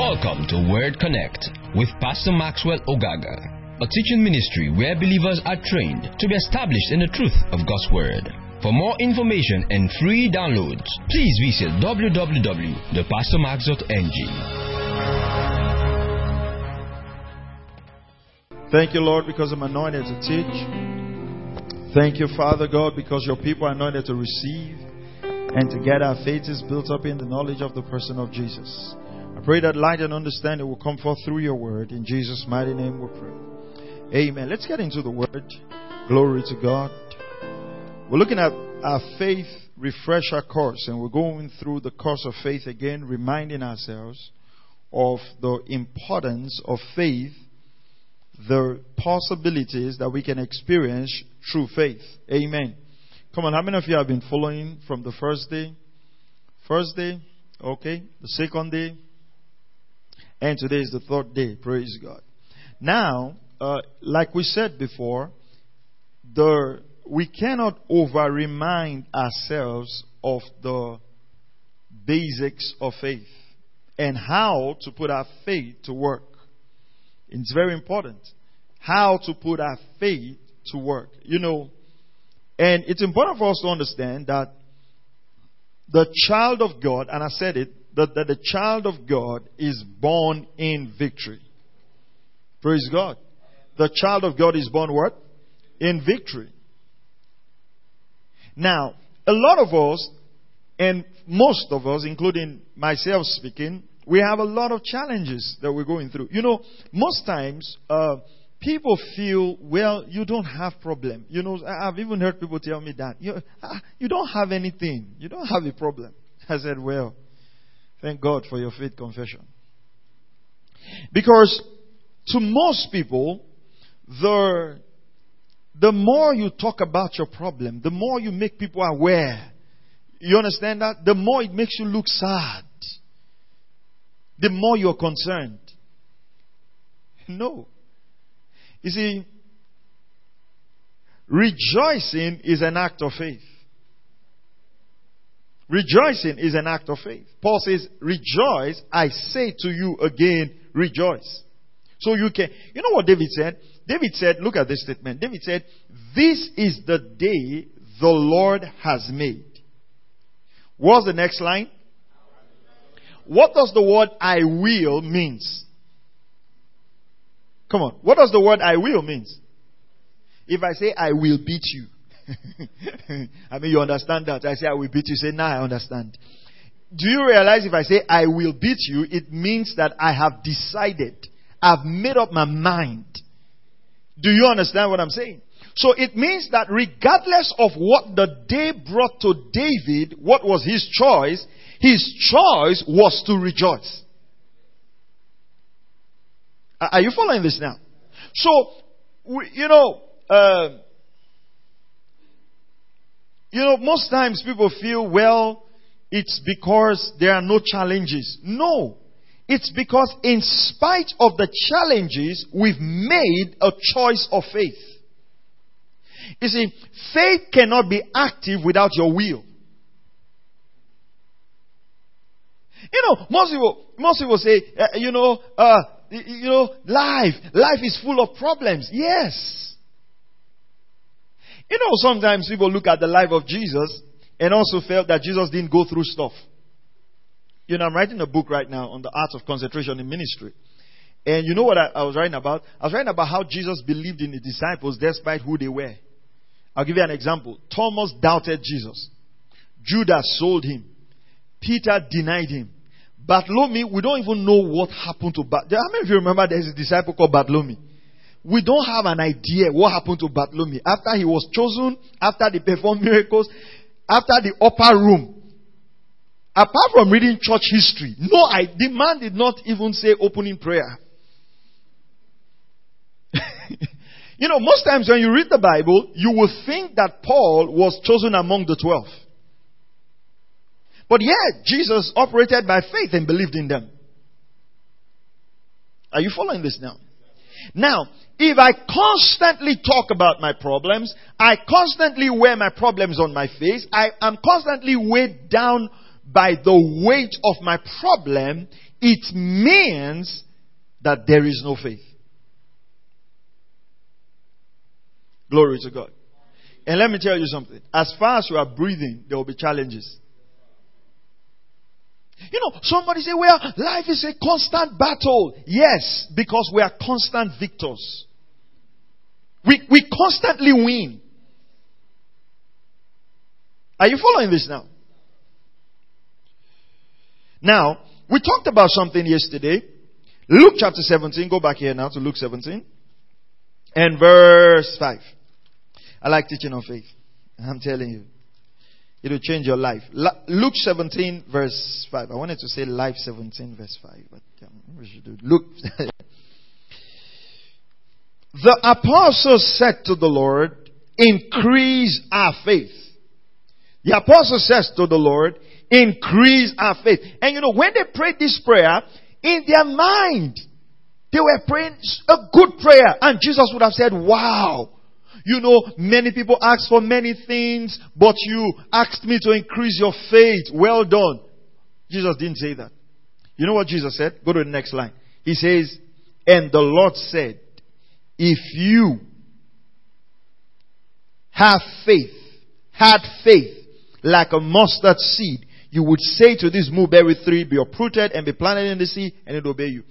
Welcome to Word Connect with Pastor Maxwell Ogaga, a teaching ministry where believers are trained to be established in the truth of God's Word. For more information and free downloads, please visit www.thepastormax.ng. Thank you, Lord, because I'm anointed to teach. Thank you, Father God, because your people are anointed to receive and to get our faiths built up in the knowledge of the person of Jesus. I pray that light and understanding will come forth through your word. In Jesus' mighty name we pray. Amen. Let's get into the word. Glory to God. We're looking at our faith refresher course, and we're going through the course of faith again, reminding ourselves of the importance of faith, the possibilities that we can experience through faith. Amen. Come on, how many of you have been following from the first day? First day, okay. The second day, and today is the third day. Praise God. Now, uh, like we said before, the, we cannot over remind ourselves of the basics of faith and how to put our faith to work. It's very important. How to put our faith to work. You know, and it's important for us to understand that the child of God, and I said it, that, that the child of God is born in victory. Praise God. The child of God is born what? In victory. Now, a lot of us, and most of us, including myself speaking, we have a lot of challenges that we're going through. You know, most times, uh, people feel, well, you don't have problem. You know, I've even heard people tell me that. You, uh, you don't have anything. You don't have a problem. I said, well, Thank God for your faith confession. Because to most people, the, the more you talk about your problem, the more you make people aware. You understand that? The more it makes you look sad. The more you're concerned. No. You see, rejoicing is an act of faith. Rejoicing is an act of faith. Paul says, rejoice, I say to you again, rejoice. So you can, you know what David said? David said, look at this statement. David said, this is the day the Lord has made. What's the next line? What does the word I will means? Come on. What does the word I will means? If I say I will beat you, I mean, you understand that. I say, I will beat you. say, now I understand. Do you realize if I say, I will beat you, it means that I have decided. I've made up my mind. Do you understand what I'm saying? So it means that regardless of what the day brought to David, what was his choice? His choice was to rejoice. Are you following this now? So, you know, uh, you know, most times people feel, well, it's because there are no challenges. No. It's because in spite of the challenges, we've made a choice of faith. You see, faith cannot be active without your will. You know, most people, most people say, uh, you know, uh, you know, life, life is full of problems. Yes. You know, sometimes people look at the life of Jesus and also felt that Jesus didn't go through stuff. You know, I'm writing a book right now on the art of concentration in ministry. And you know what I, I, was writing about? I was writing about how Jesus believed in the disciples despite who they were. I'll give you an example. Thomas doubted Jesus. Judas sold him. Peter denied him. Bartholomew, we don't even know what happened to Bartholomew. How many of you remember there's a disciple called Bartholomew? We don't have an idea what happened to Bartholomew after he was chosen, after they performed miracles, after the upper room. Apart from reading church history, no, I, the man did not even say opening prayer. you know, most times when you read the Bible, you will think that Paul was chosen among the twelve. But yet, Jesus operated by faith and believed in them. Are you following this now? Now, if I constantly talk about my problems, I constantly wear my problems on my face, I am constantly weighed down by the weight of my problem, it means that there is no faith. Glory to God. And let me tell you something. As far as you are breathing, there will be challenges. You know, somebody say, well, life is a constant battle. Yes, because we are constant victors. We, we constantly win. Are you following this now? Now, we talked about something yesterday. Luke chapter 17, go back here now to Luke 17 and verse 5. I like teaching on faith. I'm telling you. It will change your life. Luke 17 verse 5. I wanted to say life 17 verse 5, but um, we should do Luke. the apostles said to the Lord, increase our faith. The apostle says to the Lord, increase our faith. And you know, when they prayed this prayer, in their mind, they were praying a good prayer. And Jesus would have said, wow, you know, many people ask for many things, but you asked me to increase your faith. Well done. Jesus didn't say that. You know what Jesus said? Go to the next line. He says, and the Lord said, if you have faith, had faith like a mustard seed, you would say to this mulberry tree, be uprooted and be planted in the sea, and it obey you.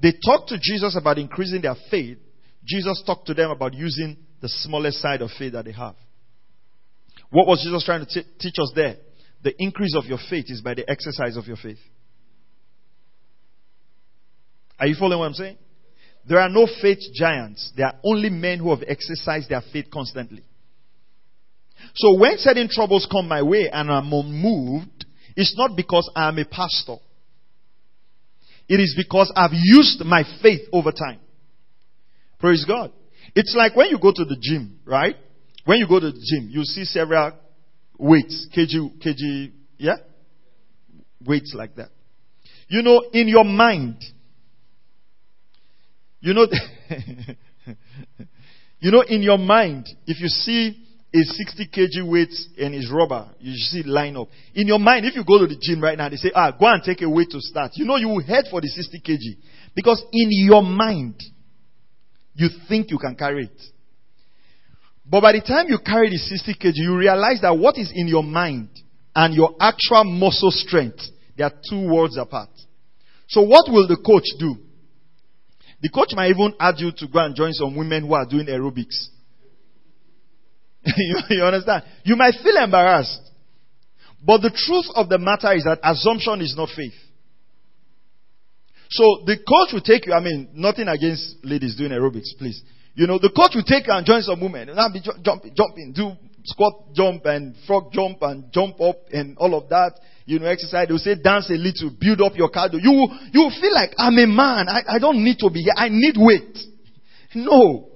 They talked to Jesus about increasing their faith. Jesus talked to them about using the smallest side of faith that they have. What was Jesus trying to t- teach us there? The increase of your faith is by the exercise of your faith. Are you following what I'm saying? There are no faith giants. There are only men who have exercised their faith constantly. So when certain troubles come my way and I'm unmoved, it's not because I'm a pastor. It is because I've used my faith over time. Praise God. It's like when you go to the gym, right? When you go to the gym, you see several weights, kg, kg, yeah? Weights like that. You know, in your mind, you know, you know, in your mind, if you see a 60 kg weight and his rubber, you see line up. In your mind, if you go to the gym right now, they say, ah, go and take a weight to start. You know, you will head for the 60 kg. Because in your mind, you think you can carry it. But by the time you carry the 60 kg, you realize that what is in your mind and your actual muscle strength, they are two worlds apart. So what will the coach do? The coach might even ask you to go and join some women who are doing aerobics. you, you understand? You might feel embarrassed. But the truth of the matter is that assumption is not faith. So the coach will take you, I mean, nothing against ladies doing aerobics, please. You know, the coach will take you and join some women. And I'll be jumping, jumping, do squat jump and frog jump and jump up and all of that. You know, exercise. They'll say dance a little, build up your cardio. You, you feel like I'm a man. I, I don't need to be here. I need weight. No.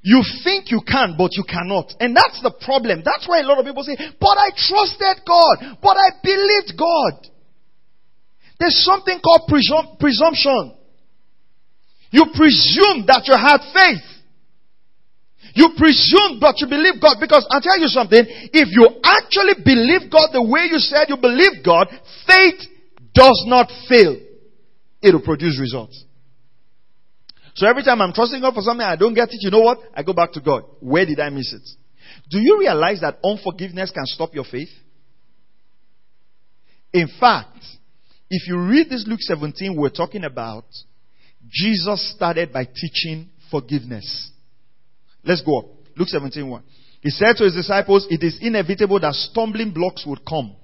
You think you can, but you cannot. And that's the problem. That's why a lot of people say, but I trusted God. But I believed God. There's something called presum- presumption. You presume that you had faith. You presume that you believe God because I'll tell you something. If you actually believe God the way you said you believe God, faith does not fail. It will produce results. So every time I'm trusting God for something I don't get it, you know what? I go back to God. Where did I miss it? Do you realize that unforgiveness can stop your faith? In fact, if you read this Luke 17, we're talking about Jesus started by teaching forgiveness. Let's go up. Luke 17 1. He said to his disciples, It is inevitable that stumbling blocks would come,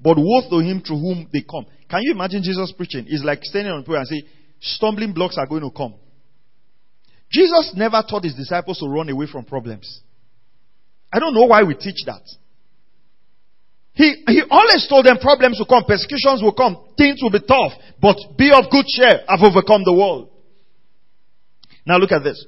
but woe to him through whom they come. Can you imagine Jesus preaching? It's like standing on prayer and say, Stumbling blocks are going to come. Jesus never taught his disciples to run away from problems. I don't know why we teach that. He, he always told them problems will come, persecutions will come, things will be tough, but be of good cheer. I've overcome the world. Now look at this.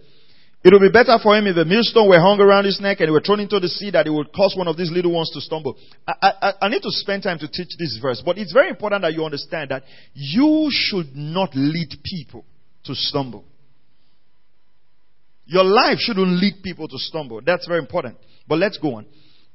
It would be better for him if a millstone were hung around his neck and he were thrown into the sea that it would cause one of these little ones to stumble. I, I, I need to spend time to teach this verse, but it's very important that you understand that you should not lead people to stumble. Your life shouldn't lead people to stumble. That's very important. But let's go on.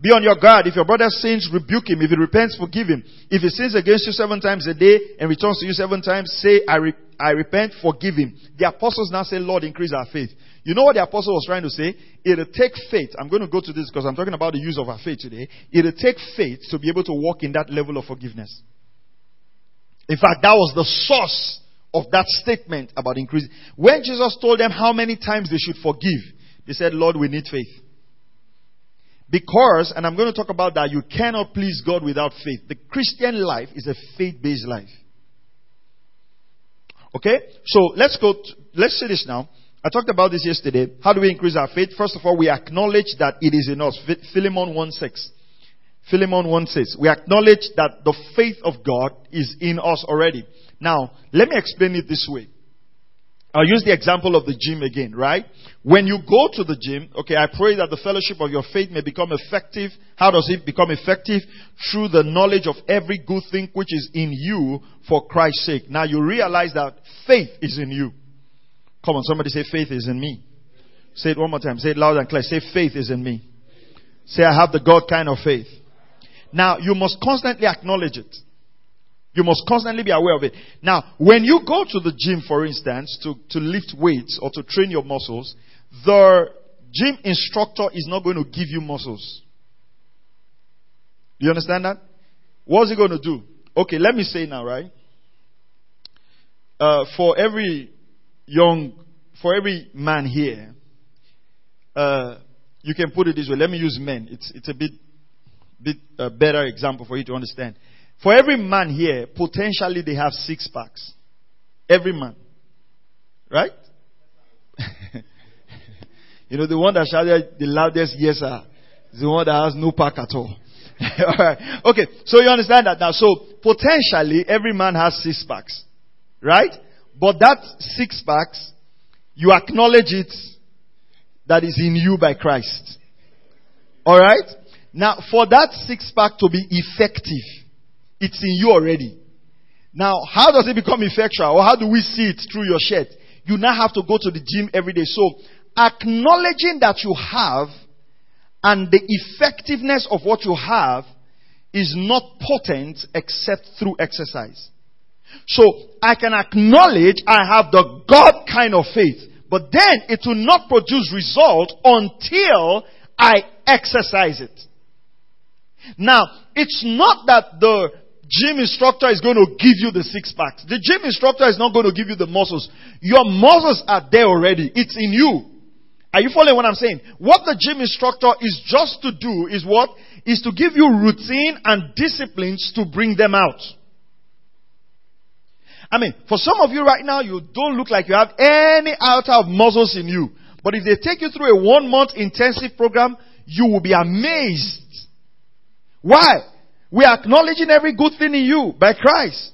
Be on your guard. If your brother sins, rebuke him. If he repents, forgive him. If he sins against you seven times a day and returns to you seven times, say, I, re- I repent, forgive him. The apostles now say, Lord, increase our faith. You know what the apostle was trying to say? It'll take faith. I'm going to go to this because I'm talking about the use of our faith today. It'll take faith to be able to walk in that level of forgiveness. In fact, that was the source of that statement about increasing. When Jesus told them how many times they should forgive, they said, Lord, we need faith. Because, and I'm going to talk about that, you cannot please God without faith. The Christian life is a faith-based life. Okay? So let's go, to, let's say this now. I talked about this yesterday. How do we increase our faith? First of all, we acknowledge that it is in us. Philemon 1 6. Philemon 1 says, we acknowledge that the faith of God is in us already. Now, let me explain it this way. I'll use the example of the gym again, right? When you go to the gym, okay, I pray that the fellowship of your faith may become effective. How does it become effective? Through the knowledge of every good thing which is in you for Christ's sake. Now you realize that faith is in you. Come on, somebody say faith is in me. Say it one more time. Say it loud and clear. Say faith is in me. Say I have the God kind of faith. Now you must constantly acknowledge it. You must constantly be aware of it. Now, when you go to the gym, for instance, to, to lift weights or to train your muscles, the gym instructor is not going to give you muscles. Do you understand that? What's he going to do? Okay, let me say now, right? Uh, for every young, for every man here, uh, you can put it this way. Let me use men. It's, it's a bit, bit uh, better example for you to understand. For every man here, potentially they have six packs. Every man. Right? you know, the one that shouted the loudest yes sir is the one that has no pack at all. Alright. Okay, so you understand that now. So potentially every man has six packs. Right? But that six packs, you acknowledge it that is in you by Christ. Alright? Now, for that six pack to be effective, it's in you already. Now, how does it become effectual? Or how do we see it through your shirt? You now have to go to the gym every day. So, acknowledging that you have and the effectiveness of what you have is not potent except through exercise. So, I can acknowledge I have the God kind of faith, but then it will not produce result until I exercise it. Now, it's not that the gym instructor is going to give you the six packs. The gym instructor is not going to give you the muscles. Your muscles are there already. It's in you. Are you following what I'm saying? What the gym instructor is just to do is what? Is to give you routine and disciplines to bring them out. I mean, for some of you right now, you don't look like you have any iota of muscles in you. But if they take you through a one month intensive program, you will be amazed. Why? We are acknowledging every good thing in you by Christ.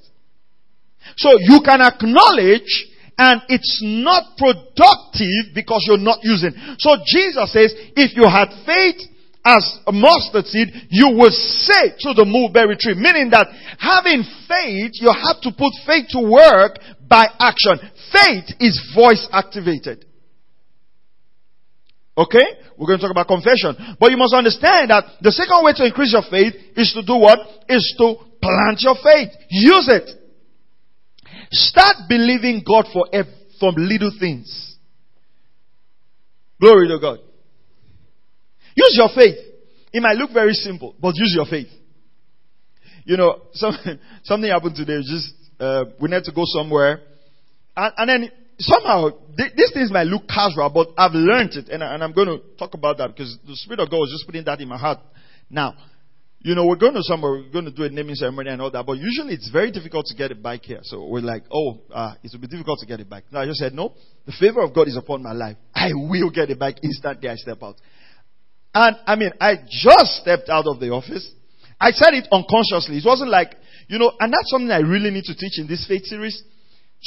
So you can acknowledge and it's not productive because you're not using. So Jesus says, if you had faith as a mustard seed, you will say to the mulberry tree. Meaning that having faith, you have to put faith to work by action. Faith is voice activated. Okay? We're going to talk about confession. But you must understand that the second way to increase your faith is to do what? Is to plant your faith. Use it. Start believing God for from little things. Glory to God. Use your faith. It might look very simple, but use your faith. You know, some, something happened today. Just uh, we need to go somewhere, and, and then somehow th- these things might look casual, but I've learned it, and, I, and I'm going to talk about that because the Spirit of God was just putting that in my heart. Now, you know, we're going to somewhere, we're going to do a naming ceremony and all that, but usually it's very difficult to get a bike here. So we're like, oh, uh, it will be difficult to get a bike. No, I just said, no, the favor of God is upon my life. I will get a bike instantly I step out. And I mean, I just stepped out of the office. I said it unconsciously. It wasn't like, you know, and that's something I really need to teach in this faith series.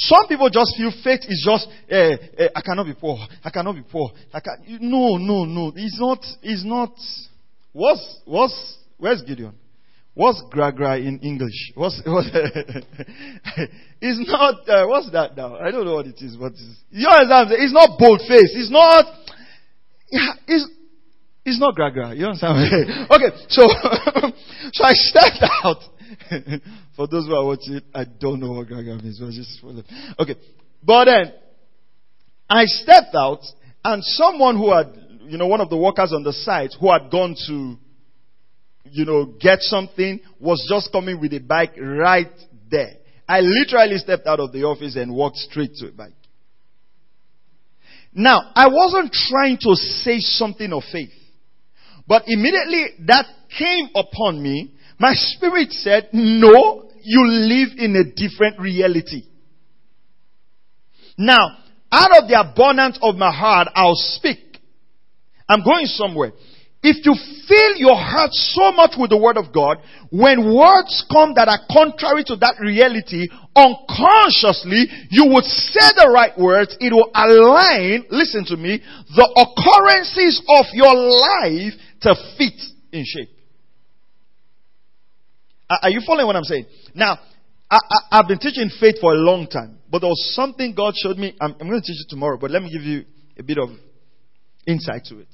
Some people just feel faith is just, eh, eh, I cannot be poor. I cannot be poor. I can no, no, no. It's not, it's not. What's, what's, where's Gideon? What's gragra in English? What's, what, it's not, uh, what's that now? I don't know what it is, but it's, you understand? It's not bold face. It's not, it's, It's not Gragra. You understand? okay, so so I stepped out. for those who are watching, I don't know what Gragra means. But just for them. Okay, but then I stepped out, and someone who had, you know, one of the workers on the site who had gone to, you know, get something was just coming with a bike right there. I literally stepped out of the office and walked straight to a bike. Now, I wasn't trying to say something of faith. But immediately that came upon me, my spirit said, no, you live in a different reality. Now, out of the abundance of my heart, I'll speak. I'm going somewhere. If you fill your heart so much with the word of God, when words come that are contrary to that reality, unconsciously, you would say the right words. It will align, listen to me, the occurrences of your life to fit in shape. Are you following what I'm saying? Now, I, have been teaching faith for a long time, but there was something God showed me. I'm, I'm going to teach it tomorrow, but let me give you a bit of insight to it.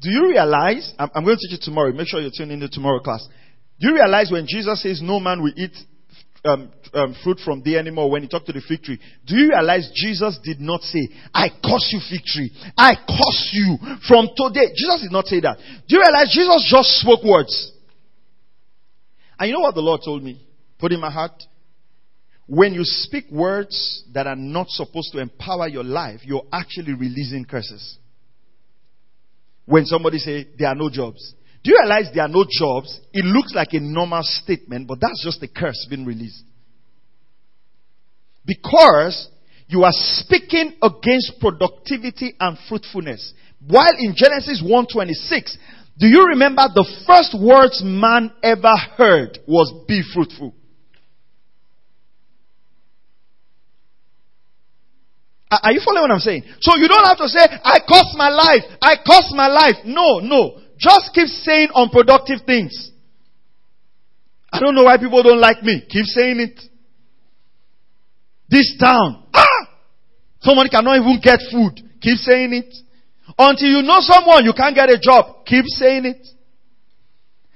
Do you realize? I'm, I'm going to teach it tomorrow. Make sure you tune into tomorrow class. Do you realize when Jesus says no man will eat um, um, fruit from there anymore when he talked to the fig tree. Do you realize Jesus did not say, I curse you fig tree. I curse you from today. Jesus did not say that. Do you realize Jesus just spoke words? And you know what the Lord told me? Put in my heart. When you speak words that are not supposed to empower your life, you're actually releasing curses. When somebody say there are no jobs. Do you realize there are no jobs? It looks like a normal statement, but that's just a curse being released. Because you are speaking against productivity and fruitfulness. While in Genesis 1:26, do you remember the first words man ever heard was be fruitful? Are you following what I'm saying? So you don't have to say, I cost my life. I cost my life. No, no. Just keep saying unproductive things. I don't know why people don't like me. Keep saying it. This town. Ah! Somebody cannot even get food. Keep saying it. Until you know someone, you can't get a job. Keep saying it.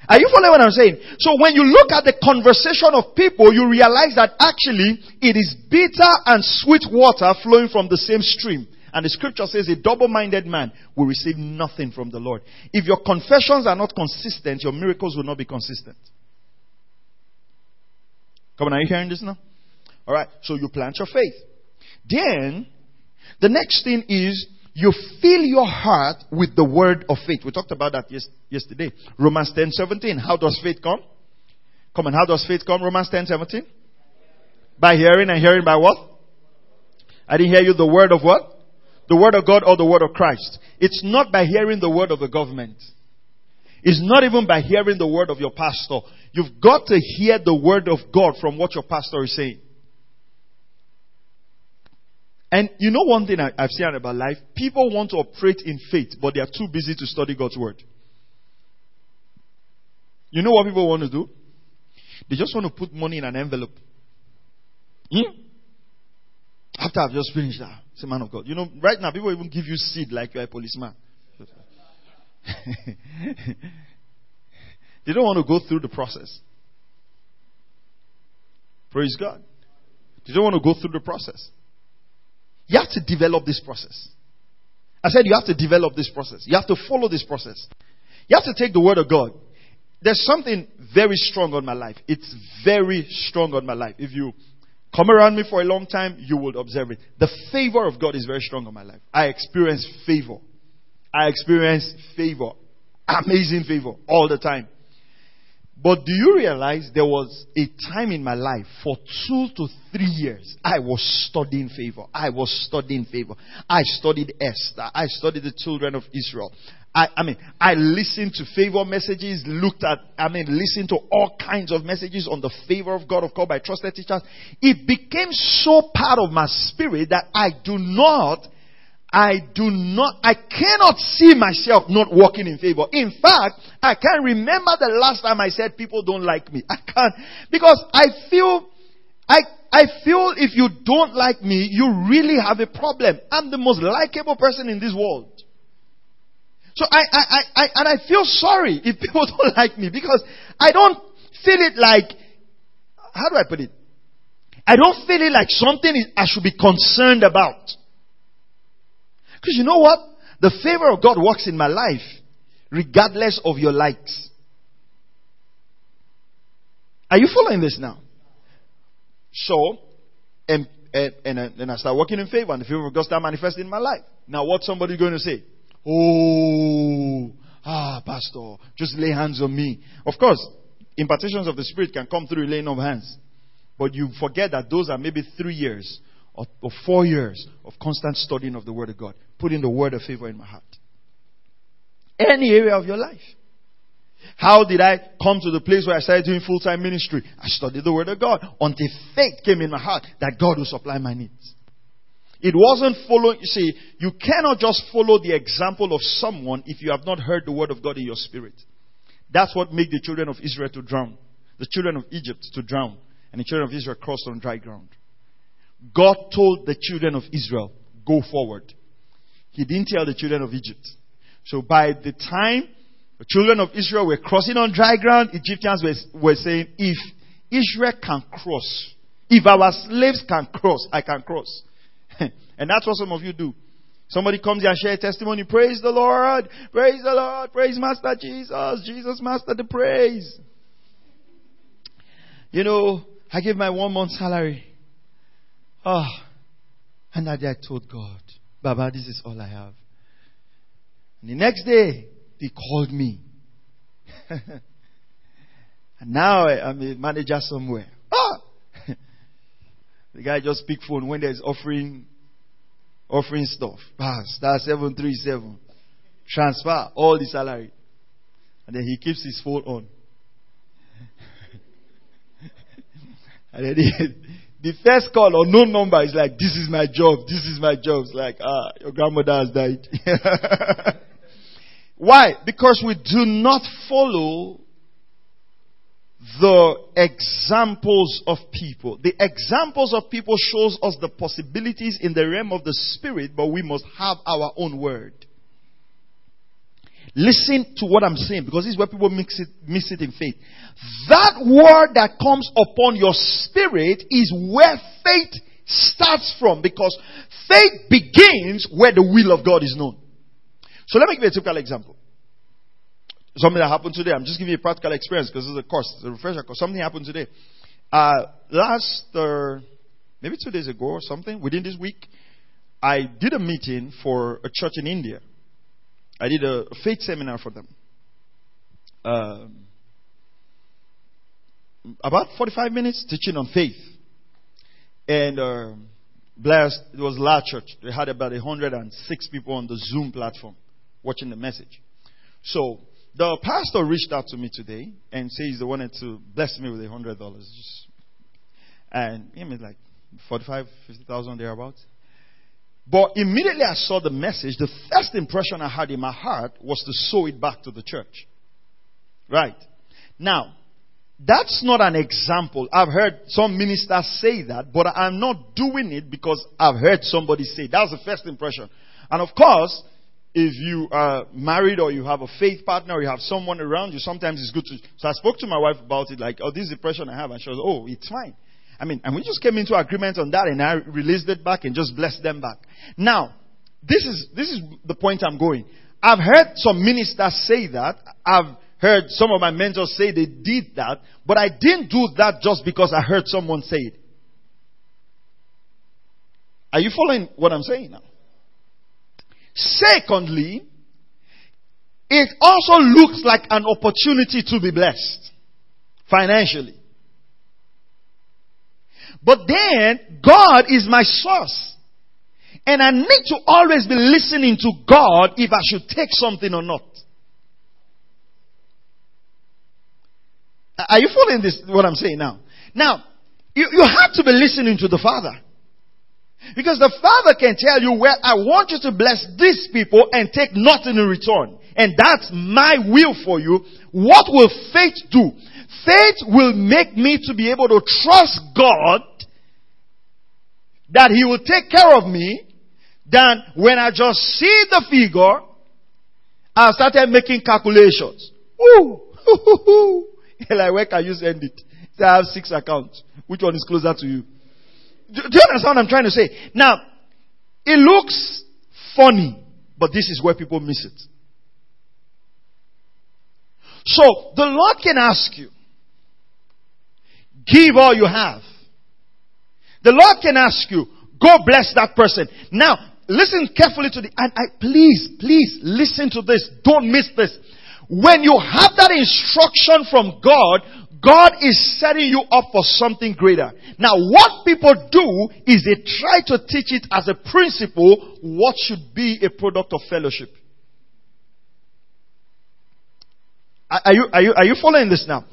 Are you following what I'm saying? So when you look at the conversation of people, you realize that actually it is bitter and sweet water flowing from the same stream. And the scripture says a double-minded man will receive nothing from the Lord. If your confessions are not consistent, your miracles will not be consistent. Come on, are you hearing this now? Alright, so you plant your faith. Then, the next thing is you fill your heart with the word of faith. We talked about that yes, yesterday. Romans 10 17. How does faith come? Come on, how does faith come? Romans 10 17. By hearing and hearing by what? I didn't hear you the word of what? The word of God or the word of Christ. It's not by hearing the word of the government. It's not even by hearing the word of your pastor. You've got to hear the word of God from what your pastor is saying. And you know one thing I, have seen about life? People want to operate in faith, but they are too busy to study God's word. You know what people want to do? They just want to put money in an envelope. Hmm? After I've just finished that, it's a man of God. You know, right now people even give you seed like you're a policeman. they don't want to go through the process. Praise God. They don't want to go through the process. You have to develop this process. I said you have to develop this process. You have to follow this process. You have to take the word of God. There's something very strong on my life. It's very strong on my life. If you come around me for a long time, you will observe it. The favor of God is very strong on my life. I experience favor. I experience favor. Amazing favor all the time. But do you realize there was a time in my life for two to three years I was studying favor. I was studying favor. I studied Esther. I studied the children of Israel. I, I mean, I listened to favor messages, looked at, I mean, listened to all kinds of messages on the favor of God, of God, by trusted teachers. It became so part of my spirit that I do not I do not, I cannot see myself not walking in favor. In fact, I can't remember the last time I said people don't like me. I can't, because I feel, I, I feel if you don't like me, you really have a problem. I'm the most likable person in this world. So I, I, I, I, and I feel sorry if people don't like me because I don't feel it like, how do I put it? I don't feel it like something I should be concerned about. Because you know what? The favor of God works in my life regardless of your likes. Are you following this now? So, and, and, and, I start working in favor and the favor of God start manifesting in my life. Now what's somebody going to say? Oh, ah, pastor, just lay hands on me. Of course, impartations of the Spirit can come through laying of hands. But you forget that those are maybe three years or, or four years of constant studying of the Word of God, putting the word of favor in my heart. Any area of your life. How did I come to the place where I started doing full time ministry? I studied the Word of God until faith came in my heart that God will supply my needs. It wasn't following, you see, you cannot just follow the example of someone if you have not heard the word of God in your spirit. That's what made the children of Israel to drown. The children of Egypt to drown. And the children of Israel crossed on dry ground. God told the children of Israel, go forward. He didn't tell the children of Egypt. So by the time the children of Israel were crossing on dry ground, Egyptians were, were saying, if Israel can cross, if our slaves can cross, I can cross. and that's what some of you do. Somebody comes here and share testimony. Praise the Lord. Praise the Lord. Praise Master Jesus. Jesus Master the praise. You know, I gave my one month salary. Oh. And that day I told God, Baba, this is all I have. And the next day, they called me. and now I'm a manager somewhere. Oh. The guy just pick phone when there's offering, offering stuff. Ah, star 737. Transfer all the salary. And then he keeps his phone on. and then the, the first call or no number is like, this is my job, this is my job. It's like, ah, your grandmother has died. Why? Because we do not follow the examples of people. The examples of people shows us the possibilities in the realm of the spirit, but we must have our own word. Listen to what I'm saying because this is where people mix it, miss it in faith. That word that comes upon your spirit is where faith starts from because faith begins where the will of God is known. So let me give you a typical example something that happened today. I'm just giving you a practical experience because is a course, it's a refresher course. Something happened today. Uh, last, uh, maybe two days ago or something, within this week, I did a meeting for a church in India. I did a faith seminar for them. Um, about 45 minutes teaching on faith. And uh, blessed, it was a large church. They had about 106 people on the Zoom platform watching the message. So the pastor reached out to me today and says he wanted to bless me with a hundred dollars. And he made like forty-five, fifty thousand thereabouts. But immediately I saw the message, the first impression I had in my heart was to sow it back to the church. Right. Now, that's not an example. I've heard some ministers say that, but I'm not doing it because I've heard somebody say. That's the first impression. And of course, if you are married or you have a faith partner or you have someone around you, sometimes it's good to. So I spoke to my wife about it, like, oh, this depression I have. And she was, oh, it's fine. I mean, and we just came into agreement on that and I released it back and just blessed them back. Now, this is, this is the point I'm going. I've heard some ministers say that. I've heard some of my mentors say they did that, but I didn't do that just because I heard someone say it. Are you following what I'm saying now? Secondly, it also looks like an opportunity to be blessed financially. But then, God is my source. And I need to always be listening to God if I should take something or not. Are you following this, what I'm saying now? Now, you, you have to be listening to the Father. Because the Father can tell you, well, I want you to bless these people and take nothing in return. And that's my will for you. What will faith do? Faith will make me to be able to trust God that He will take care of me than when I just see the figure I started making calculations. Woo! like, where can you send it? I have six accounts. Which one is closer to you? Do, do you understand what I'm trying to say? Now, it looks funny, but this is where people miss it. So, the Lord can ask you, give all you have. The Lord can ask you, go bless that person. Now, listen carefully to the, and I, please, please listen to this. Don't miss this. When you have that instruction from God, God is setting you up for something greater. Now, what people do is they try to teach it as a principle what should be a product of fellowship. Are you, are you, are you following this now?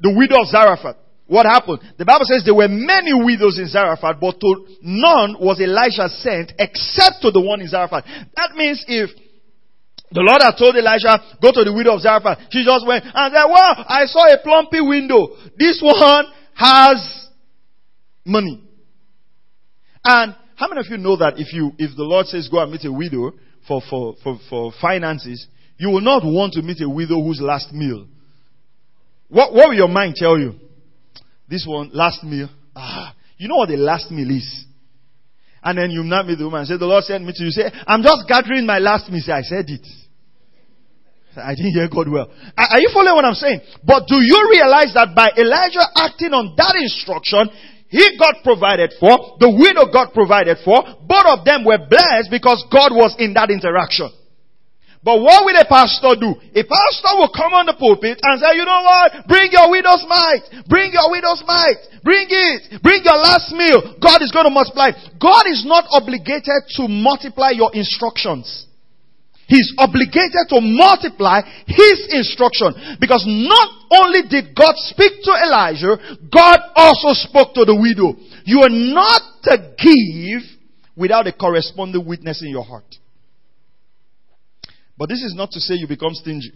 The widow of Zarephath. What happened? The Bible says there were many widows in Zarephath, but to none was Elisha sent except to the one in Zarephath. That means if the Lord had told Elisha, go to the widow of Zarephath. She just went and said, well, I saw a plumpy window. This one has money. And how many of you know that if you, if the Lord says go and meet a widow for, for, for, for finances, you will not want to meet a widow whose last meal. What, what will your mind tell you? This one, last meal. Ah, you know what the last meal is? And then you not meet the woman and say, the Lord sent me to you. Say, I'm just gathering my last meal. Say, I said it. I didn't hear God well. Are you following what I'm saying? But do you realize that by Elijah acting on that instruction, he got provided for, the widow got provided for, both of them were blessed because God was in that interaction. But what will a pastor do? A pastor will come on the pulpit and say, you know what? Bring your widow's mite. Bring your widow's mite. Bring it. Bring your last meal. God is going to multiply. God is not obligated to multiply your instructions. He's obligated to multiply his instruction. Because not only did God speak to Elijah, God also spoke to the widow. You are not to give without a corresponding witness in your heart. But this is not to say you become stingy.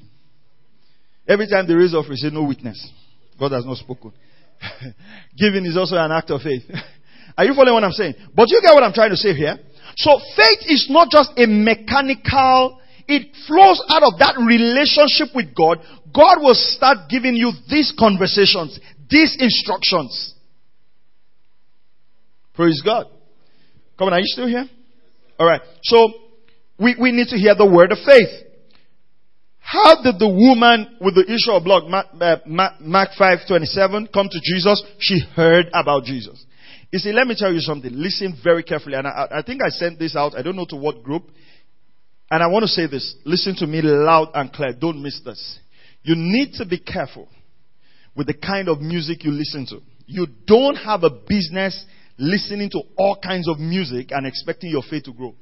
Every time there is offering, say no witness. God has not spoken. Giving is also an act of faith. Are you following what I'm saying? But you get what I'm trying to say here? So faith is not just a mechanical it flows out of that relationship with God. God will start giving you these conversations, these instructions. Praise God. Come on, are you still here? Alright. So, we, we need to hear the word of faith. How did the woman with the issue of blood, Mark, uh, Mark 5, 27, come to Jesus? She heard about Jesus. You see, let me tell you something. Listen very carefully. And I, I think I sent this out. I don't know to what group. And I want to say this. Listen to me loud and clear. Don't miss this. You need to be careful with the kind of music you listen to. You don't have a business listening to all kinds of music and expecting your faith to grow.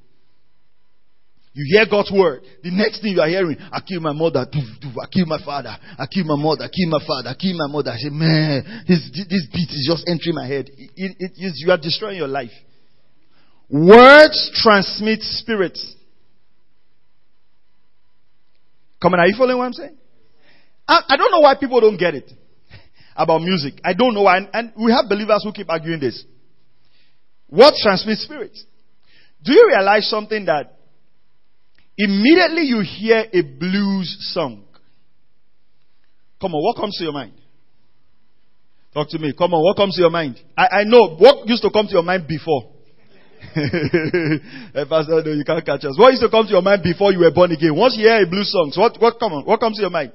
You hear God's word. The next thing you are hearing, I kill my mother, I kill my father, I kill my mother, I kill my father, I kill my mother. I say, man, this, this beat is just entering my head. It, it, it, you are destroying your life. Words transmit spirits. Come on, are you following what I'm saying? I, I don't know why people don't get it about music. I don't know why. And, and we have believers who keep arguing this. What transmits spirits? Do you realize something that immediately you hear a blues song? Come on, what comes to your mind? Talk to me. Come on, what comes to your mind? I, I know what used to come to your mind before. Eh, Pastor, no, you can't catch us. What used to come to your mind before you were born again? Once you hear a blues song, so what, what, come on, what comes to your mind?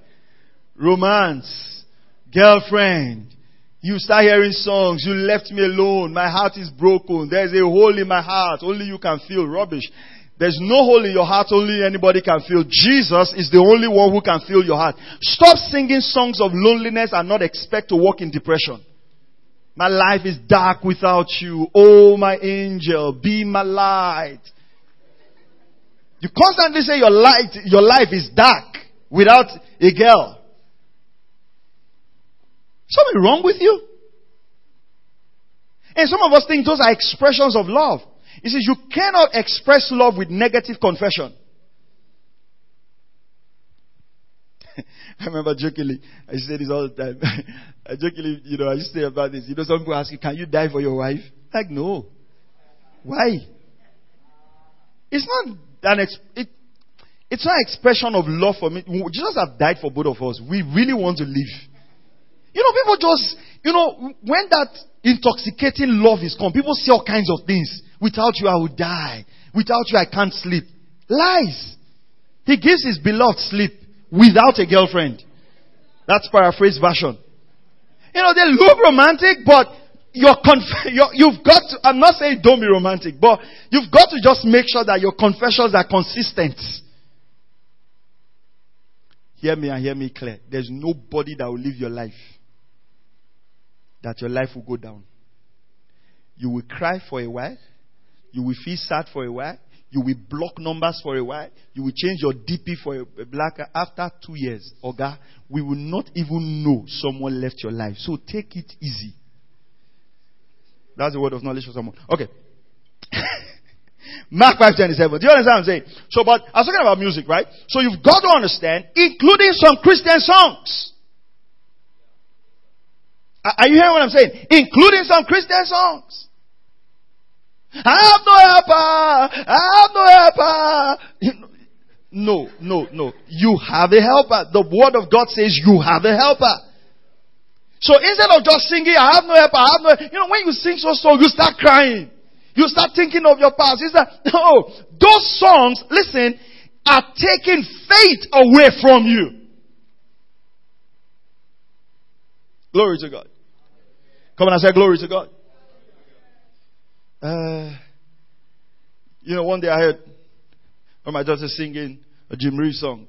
Romance, girlfriend. You start hearing songs. You left me alone. My heart is broken. There's a hole in my heart. Only you can feel rubbish. There's no hole in your heart. Only anybody can feel. Jesus is the only one who can feel your heart. Stop singing songs of loneliness and not expect to walk in depression. My life is dark without you. Oh, my angel, be my light. You constantly say your light, your life is dark without a girl. Something wrong with you? And some of us think those are expressions of love. He says you cannot express love with negative confession. I remember jokingly, I say this all the time. I jokingly, you know, I used to say about this. You know, some people ask you, can you die for your wife? Like, no. Why? It's not an, ex- it, It's not expression of love for me. Jesus has died for both of us. We really want to live. You know, people just, you know, when that intoxicating love is come, people say all kinds of things. Without you, I will die. Without you, I can't sleep. Lies. He gives his beloved sleep without a girlfriend. That's paraphrase version. You know, they look romantic, but you're conf- you're, you've got to, I'm not saying don't be romantic, but you've got to just make sure that your confessions are consistent. Hear me and hear me clear. There's nobody that will live your life that your life will go down. You will cry for a while. You will feel sad for a while. You will block numbers for a while. You will change your DP for a, black. After two years, Oga, we will not even know someone left your life. So take it easy. That's the word of knowledge for someone. Okay. Mark 5:27. Do you understand what I'm saying? So, but I was talking about music, right? So you've got to understand, including some Christian songs. Are you hearing what I'm saying? Including some Christian songs. I have no helper. I have no helper. No, no, no. You have a helper. The word of God says you have a helper. So instead of just singing, I have no helper, I have no, you know, when you sing so song, you start crying. You start thinking of your past. Is that, no, those songs, listen, are taking faith away from you. Glory to God. Come on, I say glory to God. Uh, you know, one day I heard my daughter singing a Jim Reeves song.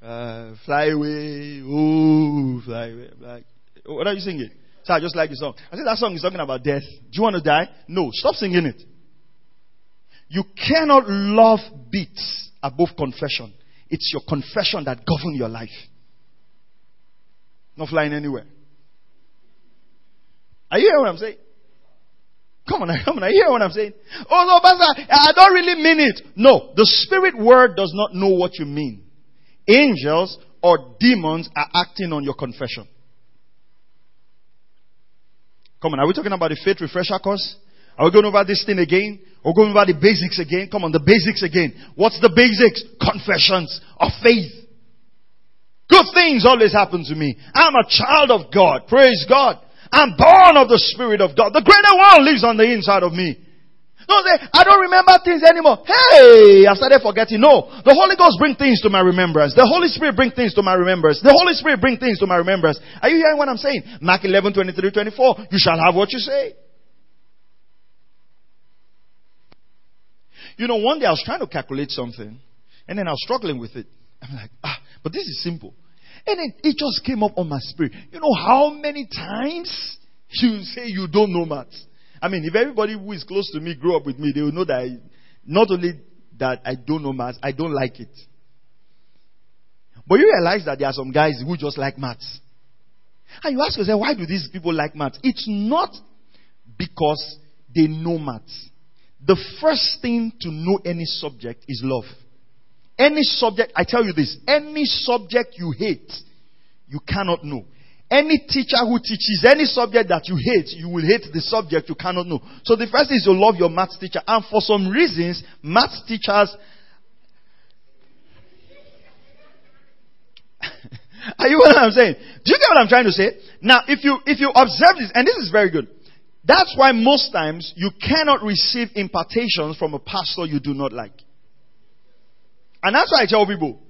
Uh, fly away, oh, fly away. Like, what are you singing? So I just like the song. I said that song is talking about death. Do you want to die? No, stop singing it. You cannot love beats above confession. It's your confession that governs your life. Not flying anywhere. Are you hearing what I'm saying? Come on, come on, you hear what I'm saying? Oh no, Pastor, I don't really mean it. No, the spirit word does not know what you mean. Angels or demons are acting on your confession. Come on, are we talking about the faith refresher course? Are we going over this thing again? Or going over the basics again? Come on, the basics again. What's the basics? Confessions of faith. Good things always happen to me. I'm a child of God. Praise God. I'm born of the Spirit of God. The greater one lives on the inside of me. Don't say, I don't remember things anymore. Hey, I started forgetting. No. The Holy Ghost bring things to my remembrance. The Holy Spirit bring things to my remembrance. The Holy Spirit bring things to my remembrance. Are you hearing what I'm saying? Mark 11, 23, 24. You shall have what you say. You know, one day I was trying to calculate something, and then I was struggling with it. I'm like, ah, but this is simple. And then it just came up on my spirit. You know how many times you say you don't know maths? I mean, if everybody who is close to me grew up with me, they will know that I, not only that I don't know maths, I don't like it. But you realize that there are some guys who just like maths. And you ask yourself, why do these people like maths? It's not because they know maths. The first thing to know any subject is love. Any subject, I tell you this, any subject you hate, you cannot know. Any teacher who teaches any subject that you hate, you will hate the subject you cannot know. So the first is you love your math teacher. And for some reasons, math teachers Are you what I'm saying? Do you get what I'm trying to say? Now, if you, if you observe this, and this is very good. That's why most times you cannot receive impartations from a pastor you do not like. And that's why I tell people,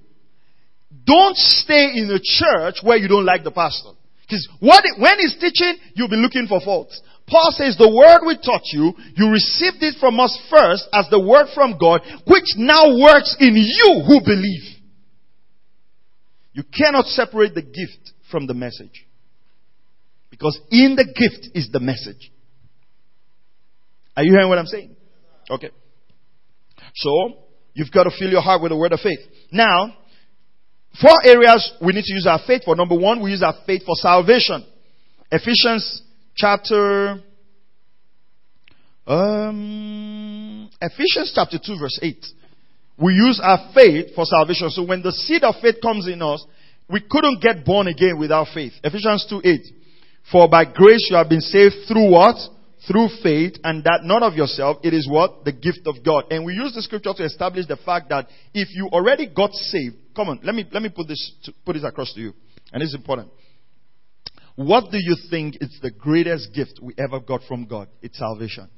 don't stay in a church where you don't like the pastor. Because when he's teaching, you'll be looking for faults. Paul says the word we taught you, you received it from us first as the word from God, which now works in you who believe. You cannot separate the gift from the message. Because in the gift is the message. Are you hearing what I'm saying? Okay. So, you've got to fill your heart with the word of faith. Now, Four areas we need to use our faith for. Number one, we use our faith for salvation. Ephesians chapter, um, Ephesians chapter 2 verse 8. We use our faith for salvation. So when the seed of faith comes in us, we couldn't get born again without faith. Ephesians 2 8. For by grace you have been saved through what? Through faith and that not of yourself. It is what? The gift of God. And we use the scripture to establish the fact that if you already got saved, come on, let me, let me put this, put this across to you. And it's important. What do you think is the greatest gift we ever got from God? It's salvation.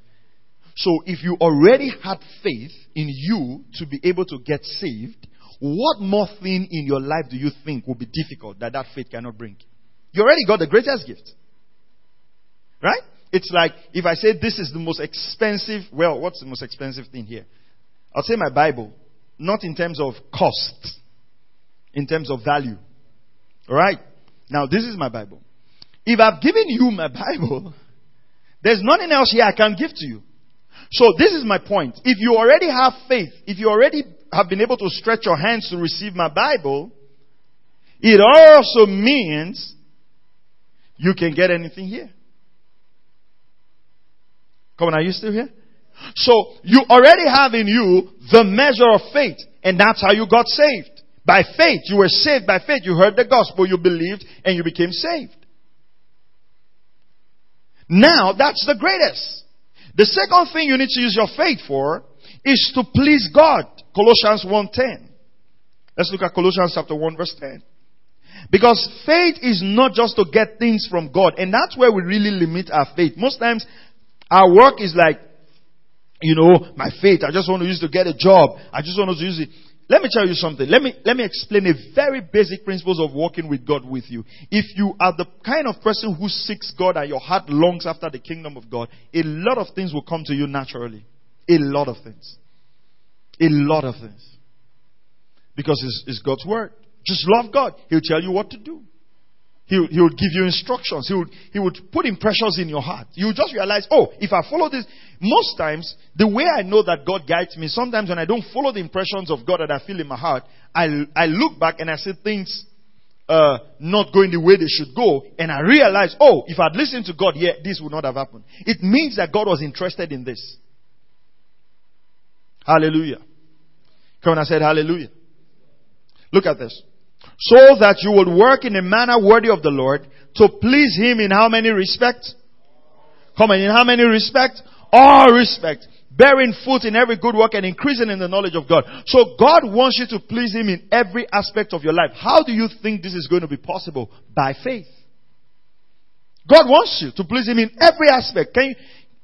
So if you already had faith in you to be able to get saved, what more thing in your life do you think will be difficult that that faith cannot bring? You already got the greatest gift. Right? It's like if I say this is the most expensive, well, what's the most expensive thing here? I'll say my Bible, not in terms of cost, in terms of value. Alright? Now, this is my Bible. If I've given you my Bible, there's nothing else here I can give to you. So this is my point. If you already have faith, if you already have been able to stretch your hands to receive my Bible, it also means you can get anything here. Come on, are you still here? So you already have in you the measure of faith, and that's how you got saved. By faith, you were saved by faith. You heard the gospel, you believed, and you became saved. Now, that's the greatest. The second thing you need to use your faith for is to please God. Colossians 1.10. Let's look at Colossians chapter 1 verse 10. Because faith is not just to get things from God, and that's where we really limit our faith. Most times, our work is like, you know, my faith, I just want to use to get a job. I just want to use it. Let me tell you something. Let me, let me explain a very basic principles of working with God with you. If you are the kind of person who seeks God and your heart longs after the kingdom of God, a lot of things will come to you naturally. A lot of things. A lot of things. Because it's, it's God's word. Just love God. He'll tell you what to do. He, he would give you instructions. He would, he would put impressions in your heart. You just realize, oh, if I follow this, most times, the way I know that God guides me, sometimes when I don't follow the impressions of God that I feel in my heart, I, I look back and I see things uh, not going the way they should go, and I realize, oh, if I'd listened to God, yeah, this would not have happened. It means that God was interested in this. Hallelujah. Come on, I said hallelujah. Look at this so that you will work in a manner worthy of the Lord to please Him in how many respects? Come on, in how many respects? All respect. Bearing fruit in every good work and increasing in the knowledge of God. So God wants you to please Him in every aspect of your life. How do you think this is going to be possible? By faith. God wants you to please Him in every aspect. Can you,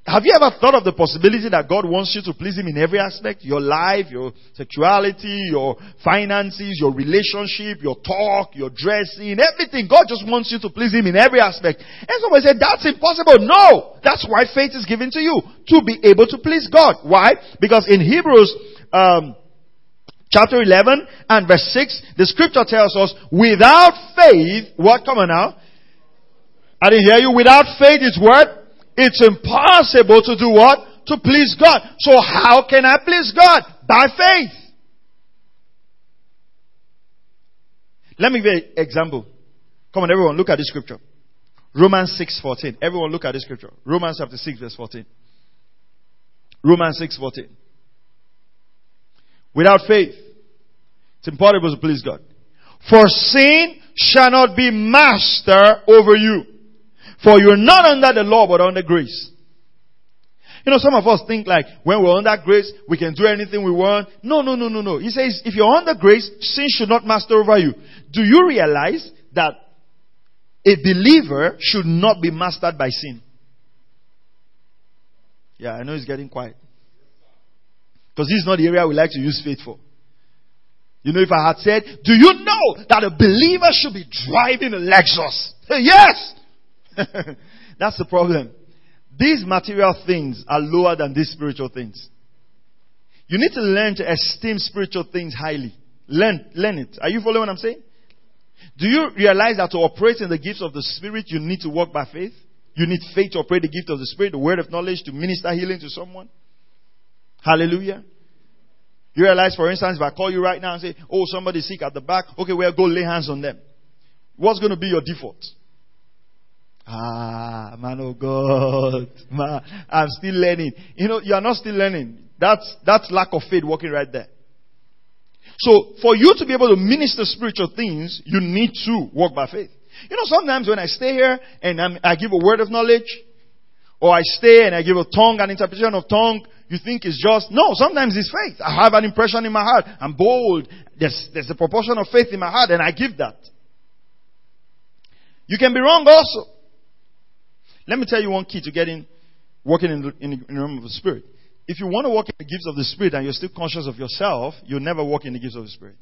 have you ever thought of the possibility that God wants you to please Him in every aspect? Your life, your sexuality, your finances, your relationship, your talk, your dressing, everything. God just wants you to please Him in every aspect. And somebody said, that's impossible. No! That's why faith is given to you. To be able to please God. Why? Because in Hebrews, um, chapter 11 and verse 6, the scripture tells us, without faith, what? Come on now. I didn't hear you. Without faith, it's what? It's impossible to do what? To please God. So how can I please God? By faith. Let me give you an example. Come on, everyone, look at this scripture. Romans 6 14. Everyone look at this scripture. Romans chapter 6 verse 14. Romans 6 14. Without faith, it's impossible to please God. For sin shall not be master over you. For you're not under the law, but under grace. You know, some of us think like when we're under grace, we can do anything we want. No, no, no, no, no. He says, if you're under grace, sin should not master over you. Do you realize that a believer should not be mastered by sin? Yeah, I know he's getting quiet. Because this is not the area we like to use faith for. You know, if I had said, do you know that a believer should be driving a Lexus? yes! That's the problem. These material things are lower than these spiritual things. You need to learn to esteem spiritual things highly. Learn, learn it. Are you following what I'm saying? Do you realize that to operate in the gifts of the Spirit, you need to walk by faith? You need faith to operate the gift of the Spirit, the word of knowledge to minister healing to someone? Hallelujah. You realize, for instance, if I call you right now and say, oh, somebody's sick at the back, okay, well, go lay hands on them. What's going to be your default? Ah, man of God. Man, I'm still learning. You know, you are not still learning. That's, that's lack of faith working right there. So, for you to be able to minister spiritual things, you need to walk by faith. You know, sometimes when I stay here and I'm, i give a word of knowledge, Or I stay and I give a tongue, an interpretation of tongue. You think it's just, no, sometimes it's faith. I have an impression in my heart. I'm bold. There's, there's a proportion of faith in my heart and I give that. You can be wrong also. Let me tell you one key to getting, working in the, in the, realm of the Spirit. If you want to walk in the gifts of the Spirit and you're still conscious of yourself, you'll never walk in the gifts of the Spirit.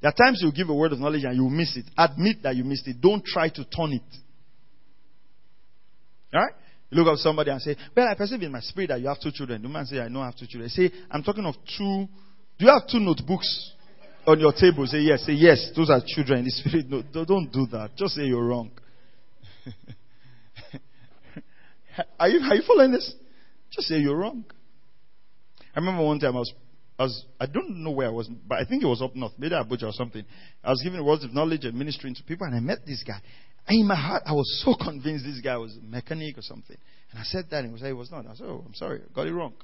There are times you give a word of knowledge and you miss it. Admit that you missed it. Don't try to turn it. Alright? You look at somebody and say, Well, I perceive in my spirit that you have two children. The man say, I know I have two children. Say, I'm talking of two. Do you have two notebooks on your table? Say yes. Say yes. Those are children in the spirit. No, don't do that. Just say you're wrong. are you are you following this? Just say you're wrong. I remember one time I was I was I don't know where I was, but I think it was up north, maybe Abuja or something. I was giving words of knowledge and ministering to people, and I met this guy. And in my heart, I was so convinced this guy was a mechanic or something. And I said that, and he was like, was not. I said, oh, I'm sorry, got it wrong.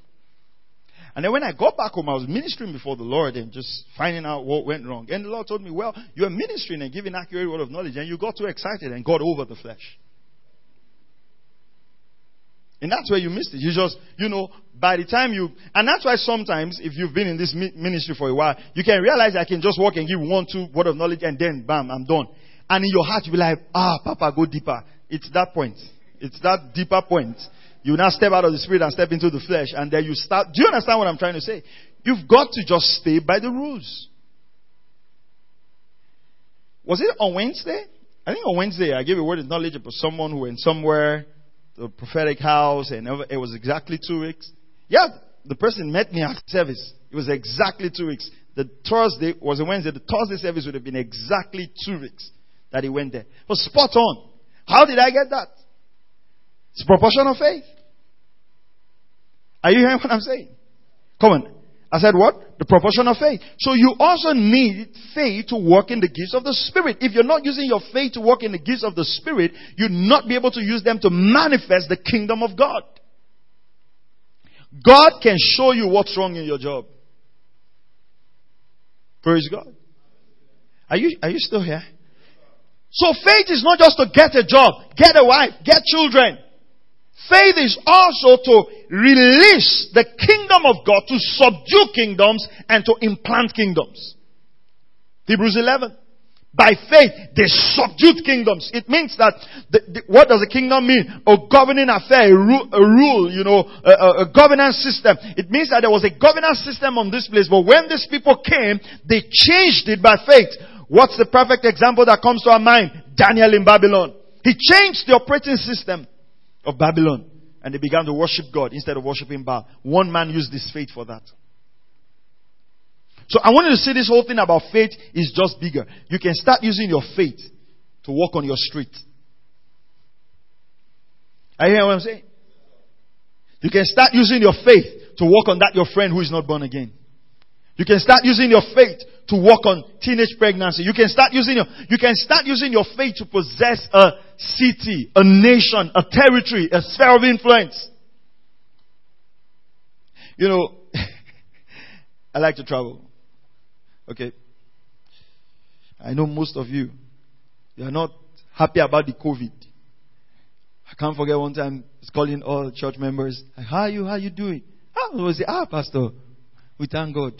And then when I got back home, I was ministering before the Lord and just finding out what went wrong. And the Lord told me, well, you are ministering and giving accurate word of knowledge, and you got too excited and got over the flesh. And that's where you missed it. You just, you know, by the time you, and that's why sometimes, if you've been in this ministry for a while, you can realize I can just walk and give one, two word of knowledge and then bam, I'm done. And in your heart, you'll be like, ah, Papa, go deeper. It's that point. It's that deeper point. You now step out of the spirit and step into the flesh, and then you start. Do you understand what I'm trying to say? You've got to just stay by the rules. Was it on Wednesday? I think on Wednesday I gave a word of knowledge about someone who went somewhere, the prophetic house, and it was exactly two weeks. Yeah, the person met me at service. It was exactly two weeks. The Thursday was a Wednesday. The Thursday service would have been exactly two weeks that he went there. It was spot on. How did I get that? It's proportion of faith. Are you hearing what I'm saying? Come on. I said what? The proportion of faith. So you also need faith to work in the gifts of the Spirit. If you're not using your faith to work in the gifts of the Spirit, you'll not be able to use them to manifest the kingdom of God. God can show you what's wrong in your job. Praise God. Are you, are you still here? So faith is not just to get a job, get a wife, get children. Faith is also to release the kingdom of God to subdue kingdoms and to implant kingdoms. Hebrews 11. By faith, they subdued kingdoms. It means that, the, the, what does a kingdom mean? A governing affair, a rule, a rule you know, a, a, governance system. It means that there was a governance system on this place, but when these people came, they changed it by faith. What's the perfect example that comes to our mind? Daniel in Babylon. He changed the operating system of Babylon and they began to worship God instead of worshiping Baal. One man used his faith for that. So I want you to see this whole thing about faith is just bigger. You can start using your faith to walk on your street. Are you hearing what I'm saying? You can start using your faith to walk on that your friend who is not born again. You can start using your faith to walk on teenage pregnancy. You can start using your, you can start using your faith to possess a city, a nation, a territory, a sphere of influence. You know, I like to travel. Okay. I know most of you, you are not happy about the COVID. I can't forget one time, I calling all church members. How are you? How are you doing? How was it? Ah, Pastor, we thank God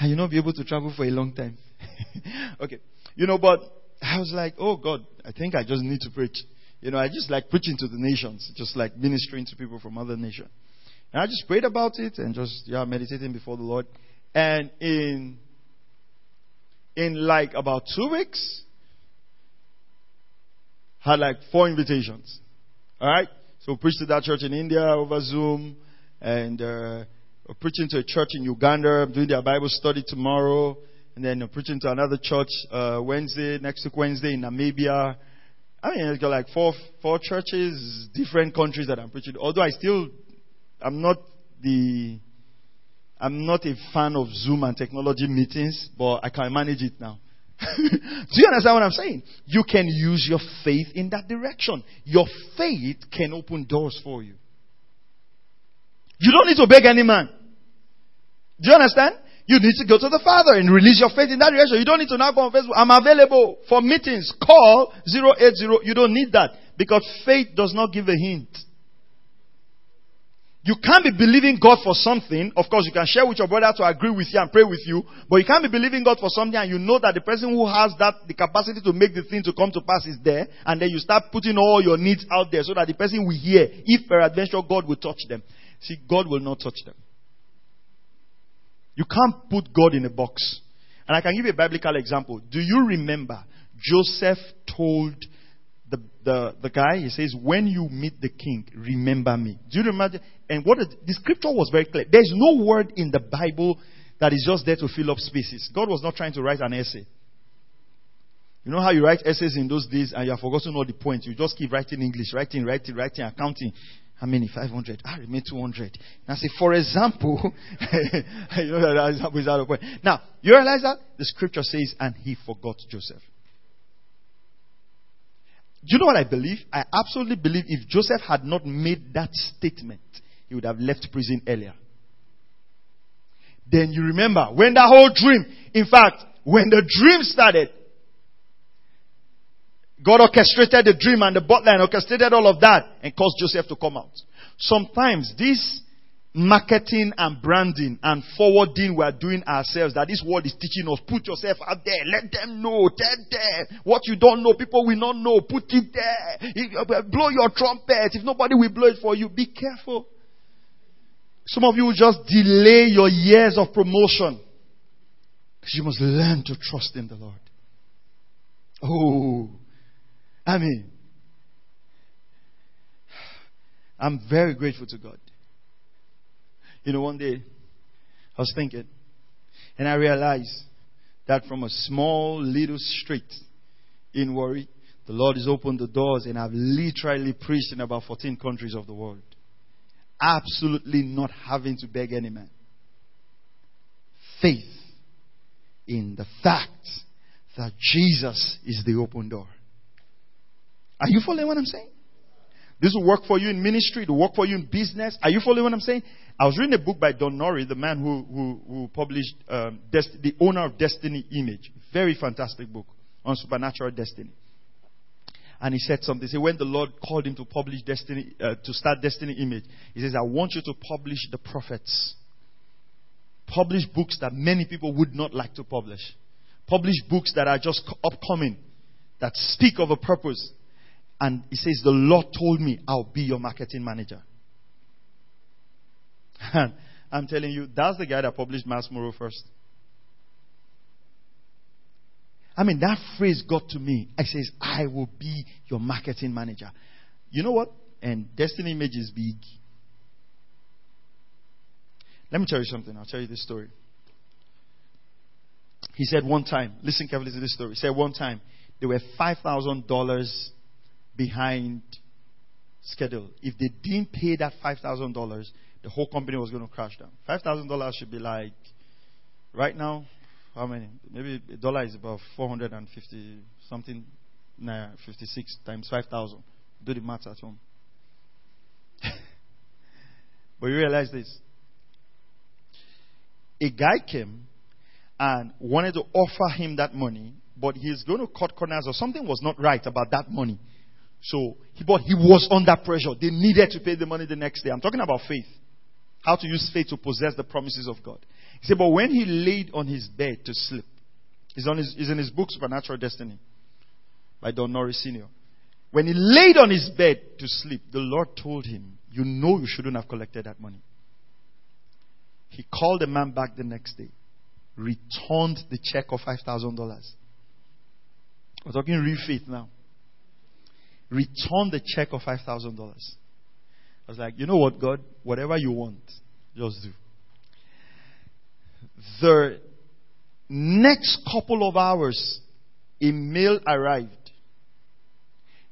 and you not be able to travel for a long time. okay. You know, but I was like, oh God, I think I just need to preach. You know, I just like preaching to the nations, just like ministering to people from other nations. And I just prayed about it and just, yeah, meditating before the Lord. And in, in like about two weeks, had like four invitations. Alright? So preached to that church in India over Zoom and, uh, preaching to a church in Uganda. I'm doing their Bible study tomorrow. And then I'm preaching to another church uh, Wednesday, next week Wednesday in Namibia. I mean, it's got like four, four churches, different countries that I'm preaching. Although I still, I'm not the, I'm not a fan of Zoom and technology meetings, but I can manage it now. Do you understand what I'm saying? You can use your faith in that direction. Your faith can open doors for you. You don't need to beg any man. Do you understand? You need to go to the Father and release your faith in that direction. You don't need to now go on Facebook. I'm available for meetings. Call 080. You don't need that because faith does not give a hint. You can't be believing God for something. Of course, you can share with your brother to agree with you and pray with you, but you can't be believing God for something and you know that the person who has that, the capacity to make the thing to come to pass is there, and then you start putting all your needs out there so that the person will hear if peradventure God will touch them. See, God will not touch them. You can't put God in a box. And I can give you a biblical example. Do you remember Joseph told the, the, the guy, he says, when you meet the king, remember me. Do you remember? And what the scripture was very clear. There's no word in the Bible that is just there to fill up spaces. God was not trying to write an essay. You know how you write essays in those days and you have forgotten all the points. You just keep writing English, writing, writing, writing, accounting. How many? 500. I ah, remain 200. And I say, for example, you know that example is out of point. Now, you realize that? The scripture says, and he forgot Joseph. Do you know what I believe? I absolutely believe if Joseph had not made that statement, he would have left prison earlier. Then you remember when that whole dream, in fact, when the dream started, God orchestrated the dream and the butler and orchestrated all of that and caused Joseph to come out. Sometimes this marketing and branding and forwarding we are doing ourselves that this world is teaching us. Put yourself out there. Let them know. Tell them what you don't know. People will not know. Put it there. Uh, blow your trumpet. If nobody will blow it for you, be careful. Some of you will just delay your years of promotion. Because you must learn to trust in the Lord. Oh, I mean, I'm very grateful to God. You know, one day I was thinking, and I realized that from a small little street in Warri, the Lord has opened the doors, and I've literally preached in about 14 countries of the world. Absolutely not having to beg any man. Faith in the fact that Jesus is the open door. Are you following what I'm saying? This will work for you in ministry. It will work for you in business. Are you following what I'm saying? I was reading a book by Don Nori, the man who, who, who published um, Dest- The Owner of Destiny Image. Very fantastic book on supernatural destiny. And he said something. He said, when the Lord called him to publish Destiny, uh, to start Destiny Image, he says, I want you to publish the prophets. Publish books that many people would not like to publish. Publish books that are just upcoming, that speak of a purpose, and he says, The Lord told me I'll be your marketing manager. And I'm telling you, that's the guy that published Myles Munroe first. I mean, that phrase got to me. I says, I will be your marketing manager. You know what? And Destiny Image is big. Let me tell you something. I'll tell you this story. He said one time, listen carefully to this story. He said one time, there were $5,000 behind schedule. If they didn't pay that $5,000, the whole company was going to crash down. $5,000 should be like, right now, how many? Maybe a dollar is about 450 something, nah, 56 times 5,000. Do the math at home. but you realize this. A guy came and wanted to offer him that money, but he's going to cut corners or something was not right about that money. So, he, but he was under pressure. They needed to pay the money the next day. I'm talking about faith. How to use faith to possess the promises of God. He said, but when he laid on his bed to sleep, he's, on his, he's in his book, Supernatural Destiny, by Don Nori Sr. When he laid on his bed to sleep, the Lord told him, You know you shouldn't have collected that money. He called the man back the next day, returned the check of $5,000. We're talking real faith now return the check of $5,000. I was like, you know what, God? Whatever you want, just do. The next couple of hours, a mail arrived.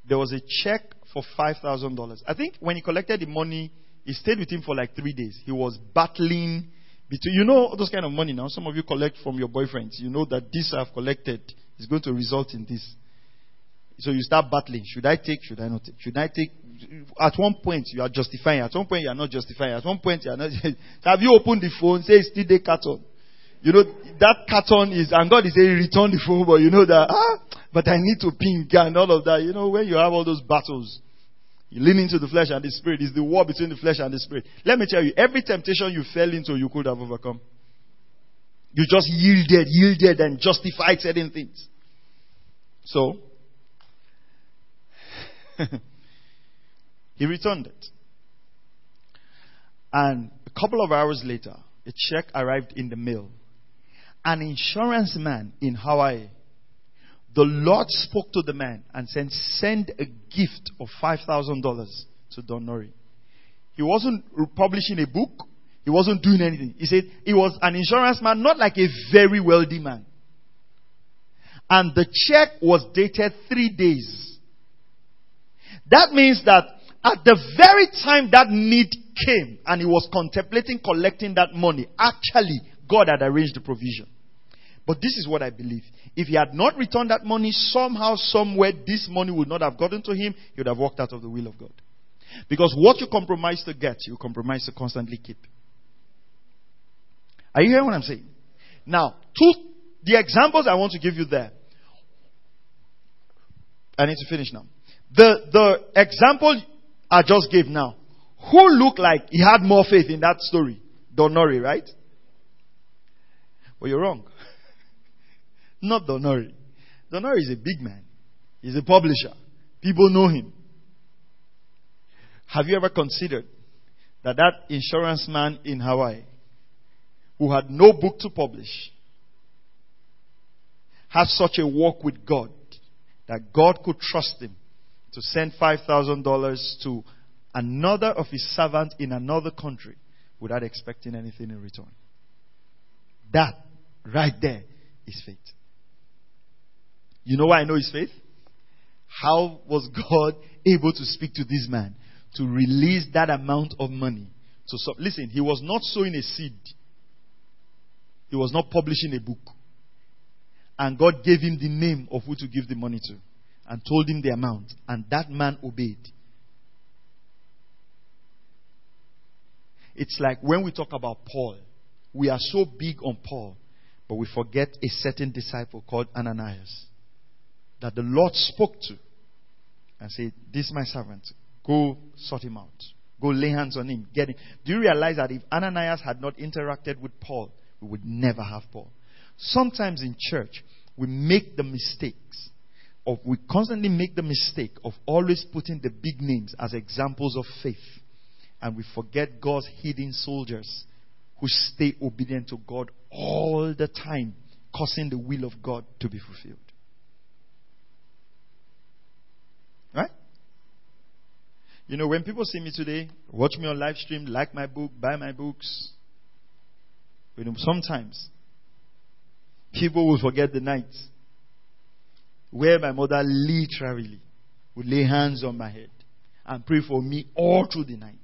There was a check for $5,000. I think when he collected the money, he stayed with him for like three days. He was battling between, you know, those kind of money now. Some of you collect from your boyfriends. You know that this I've collected is going to result in this. So you start battling. Should I take? Should I not take? Should I take? At one point you are justifying. At one point you are not justifying. At one point you are not. have you opened the phone? Say it's still the carton. You know that carton is, and God is saying return the phone, but you know that ah, but I need to ping and all of that. You know when you have all those battles, You lean into the flesh and the spirit. It's the war between the flesh and the spirit. Let me tell you, every temptation you fell into, you could have overcome. You just yielded, yielded, and justified certain things. So, he returned it. And a couple of hours later, a check arrived in the mail. An insurance man in Hawaii the Lord spoke to the man and said, Send a gift of $5,000 to Don Nori. He wasn't publishing a book, he wasn't doing anything. He said he was an insurance man, not like a very wealthy man. And the check was dated three days. That means that at the very time that need came and he was contemplating collecting that money, actually, God had arranged the provision. But this is what I believe. If he had not returned that money, somehow, somewhere, this money would not have gotten to him. He would have walked out of the will of God. Because what you compromise to get, you compromise to constantly keep. Are you hearing what I'm saying? Now, two, the examples I want to give you there. I need to finish now. The, the example I just gave now. Who looked like he had more faith in that story? Don Nori, right? Well, you're wrong. Not Don Nori. Donori is a big man. He's a publisher. People know him. Have you ever considered that that insurance man in Hawaii who had no book to publish had such a walk with God that God could trust him to send $5,000 to another of his servants in another country without expecting anything in return? That right there is faith. You know why I know his faith? How was God able to speak to this man to release that amount of money? To so, listen, he was not sowing a seed. He was not publishing a book. And God gave him the name of who to give the money to and told him the amount. And that man obeyed. It's like when we talk about Paul, we are so big on Paul, but we forget a certain disciple called Ananias that the Lord spoke to and said, This is my servant. Go sort him out. Go lay hands on him. Get him. Do you realize that if Ananias had not interacted with Paul, we would never have Paul? Sometimes in church, we make the mistakes of, we constantly make the mistake of always putting the big names as examples of faith. And we forget God's hidden soldiers who stay obedient to God all the time, causing the will of God to be fulfilled. Right? You know, when people see me today, watch me on live stream, like my book, buy my books, you know, sometimes people will forget the night where my mother literally would lay hands on my head and pray for me all through the night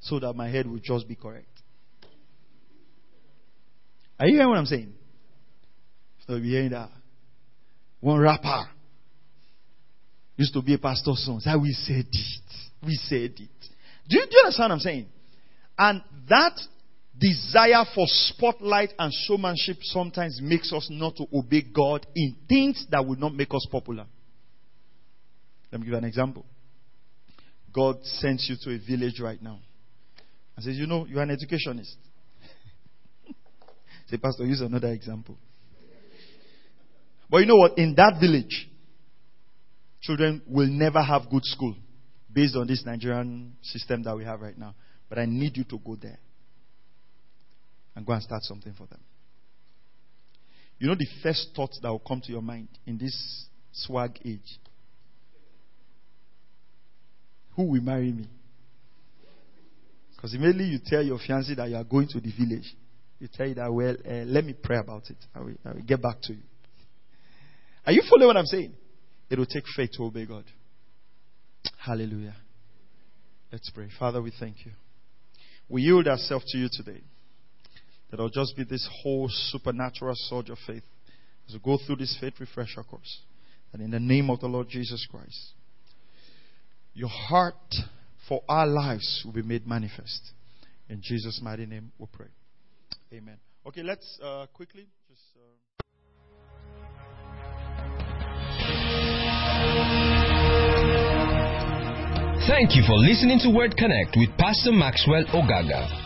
so that my head would just be correct. Are you hearing what I'm saying? So you're hearing that. One rapper used to be a pastor's son. That we said it. We said it. Do you, do you understand what I'm saying? And that desire for spotlight and showmanship sometimes makes us not to obey God in things that will not make us popular. Let me give you an example. God sends you to a village right now and says, You know, you're an educationist. Say, Pastor, use another example. But you know what? In that village, children will never have good school based on this Nigerian system that we have right now. But I need you to go there and go and start something for them. You know the first thoughts that will come to your mind in this swag age? Who will marry me? Because immediately you tell your fiancé that you are going to the village. You tell you that, well, uh, let me pray about it. I will, I will get back to you. Are you following what I'm saying? It will take faith to obey God. Hallelujah. Let's pray. Father, we thank you. We yield ourselves to you today. That will just be this whole supernatural surge of faith as we go through this faith refresher course. And in the name of the Lord Jesus Christ, your heart for our lives will be made manifest. In Jesus' mighty name we pray. Amen. Okay, let's uh, quickly just. Uh Thank you for listening to Word Connect with Pastor Maxwell Ogaga.